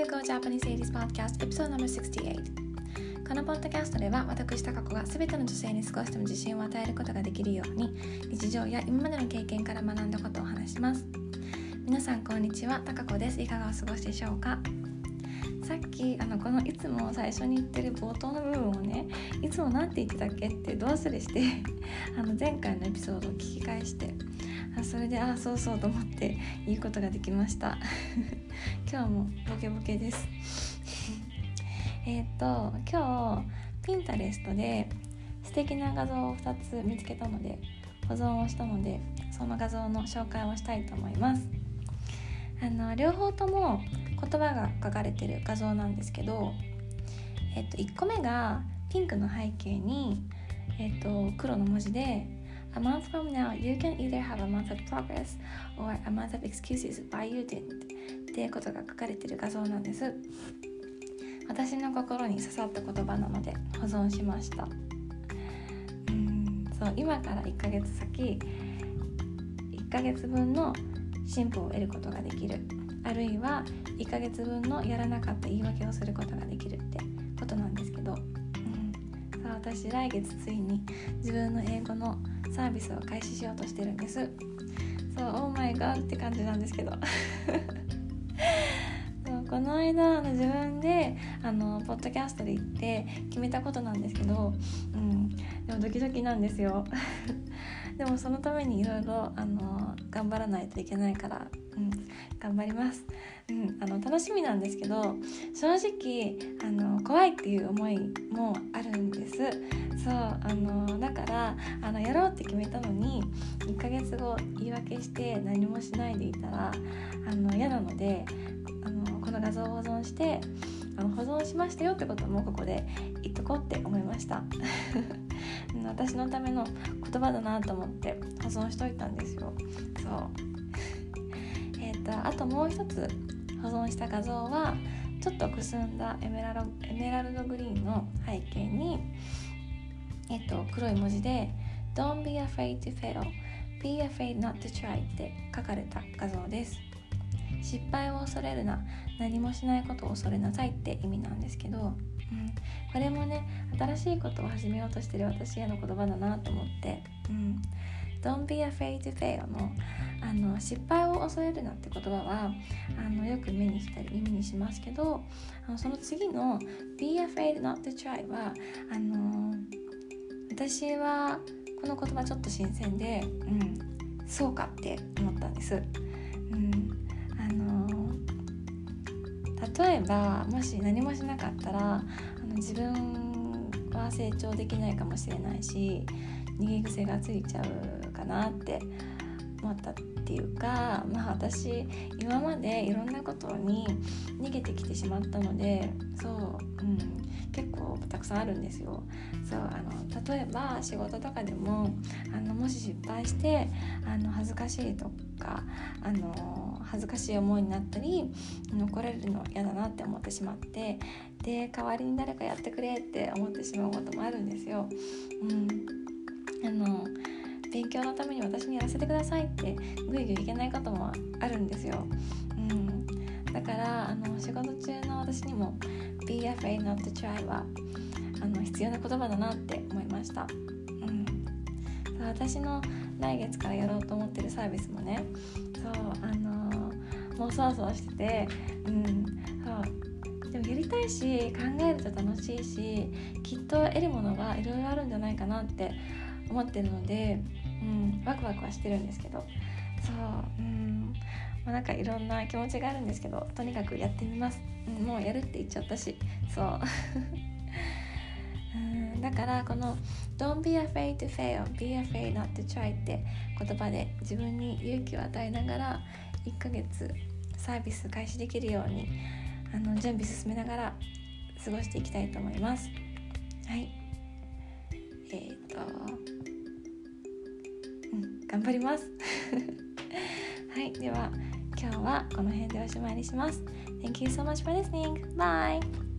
to Go Japanese Ladies Podcast Episode No.68 このポッドキャストでは私タカ子が全ての女性に少しでも自信を与えることができるように日常や今までの経験から学んだことを話します。皆さんこんにちは。タカ子です。いかがお過ごしでしょうか？さっきあのこのいつも最初に言ってる冒頭の部分をねいつも何て言ってたっけってど忘れして あの前回のエピソードを聞き返してあそれでああそうそうと思って言うことができました。今日もボケボケです。えっと今日ピンタレストで素敵な画像を2つ見つけたので保存をしたのでその画像の紹介をしたいと思います。あの両方とも言葉が書かれてる画像なんですけど、えっと、1個目がピンクの背景に、えっと、黒の文字で A month from now, you can either have a month of progress or a month of excuses why you didn't. っていうことが書かれてる画像なんです。私の心に刺さった言葉なので保存しました。うんそう今から1ヶ月先1ヶ月分の進歩を得ることができる。あるいは1ヶ月分のやらなかった言い訳をすることができるってことなんですけど、うん、さあ私来月ついに自分の英語のサービスを開始しようとしてるんです。そうオーマイガーって感じなんですけど。この間自分であのポッドキャストで行って決めたことなんですけど、うん、でもドキドキなんですよ。でもそのためにいろいろ頑張らないといけないから、うん、頑張ります、うん、あの楽しみなんですけど正直あの怖いっていう思いもあるんです。そうあのだからあのやろうって決めたのに1ヶ月後言い訳して何もしないでいたらあの嫌なのであのこの画像を保存してあの保存しましたよってこともここで言っとこうって思いました。私のための言葉だなと思って保存しといたんですよ。そう。えっ、とあともう一つ保存した画像はちょっとくすんだエメラルエメラルドグリーンの背景にえっと、黒い文字で Don't be afraid to fail. Be afraid not to try って書かれた画像です。失敗を恐れるな何もしないことを恐れなさいって意味なんですけど、うん、これもね新しいことを始めようとしてる私への言葉だなと思って、うん、Don't be afraid to fail のあの失敗を恐れるなって言葉はあのよく目にしたり耳にしますけどあのその次の Be afraid not to try はあの私はこの言葉ちょっと新鮮で、うん、そうかって思ったんです。例えばもし何もしなかったらあの自分は成長できないかもしれないし逃げ癖がついちゃうかなって思ったっていうかまあ私今までいろんなことに逃げてきてしまったのでそう、うん、たくさんあるんですよ。そうあの例えば仕事とかでもあのもし失敗してあの恥ずかしいとかあの恥ずかしい思いになったり残れるの嫌だなって思ってしまってで代わりに誰かやってくれって思ってしまうこともあるんですよ。うん、あの勉強のために私にやらせてくださいってぐいぐいいけないこともあるんですよ。うん、だからあの仕事中の私にも BFA not to try はあの必要な言葉だなって思いました、うん、私の来月からやろうと思ってるサービスもねそうあのー、もうそわそわしててうん。そう。でもやりたいし考えると楽しいしきっと得るものはいろいろあるんじゃないかなって思ってるので、うん、ワクワクはしてるんですけど。そう。うん。まあ、なんかいろんな気持ちがあるんですけどとにかくやってみます、うん、もうやるって言っちゃったし。そう。うん。だからこの Don't be afraid to fail. Be afraid not to try って言葉で自分に勇気を与えながら1ヶ月サービス開始できるようにあの準備進めながら過ごしていきたいと思います。はい。えっ、とうん頑張ります。はい。では今日はこの辺でおしまいにします。Thank you so much for listening. Bye!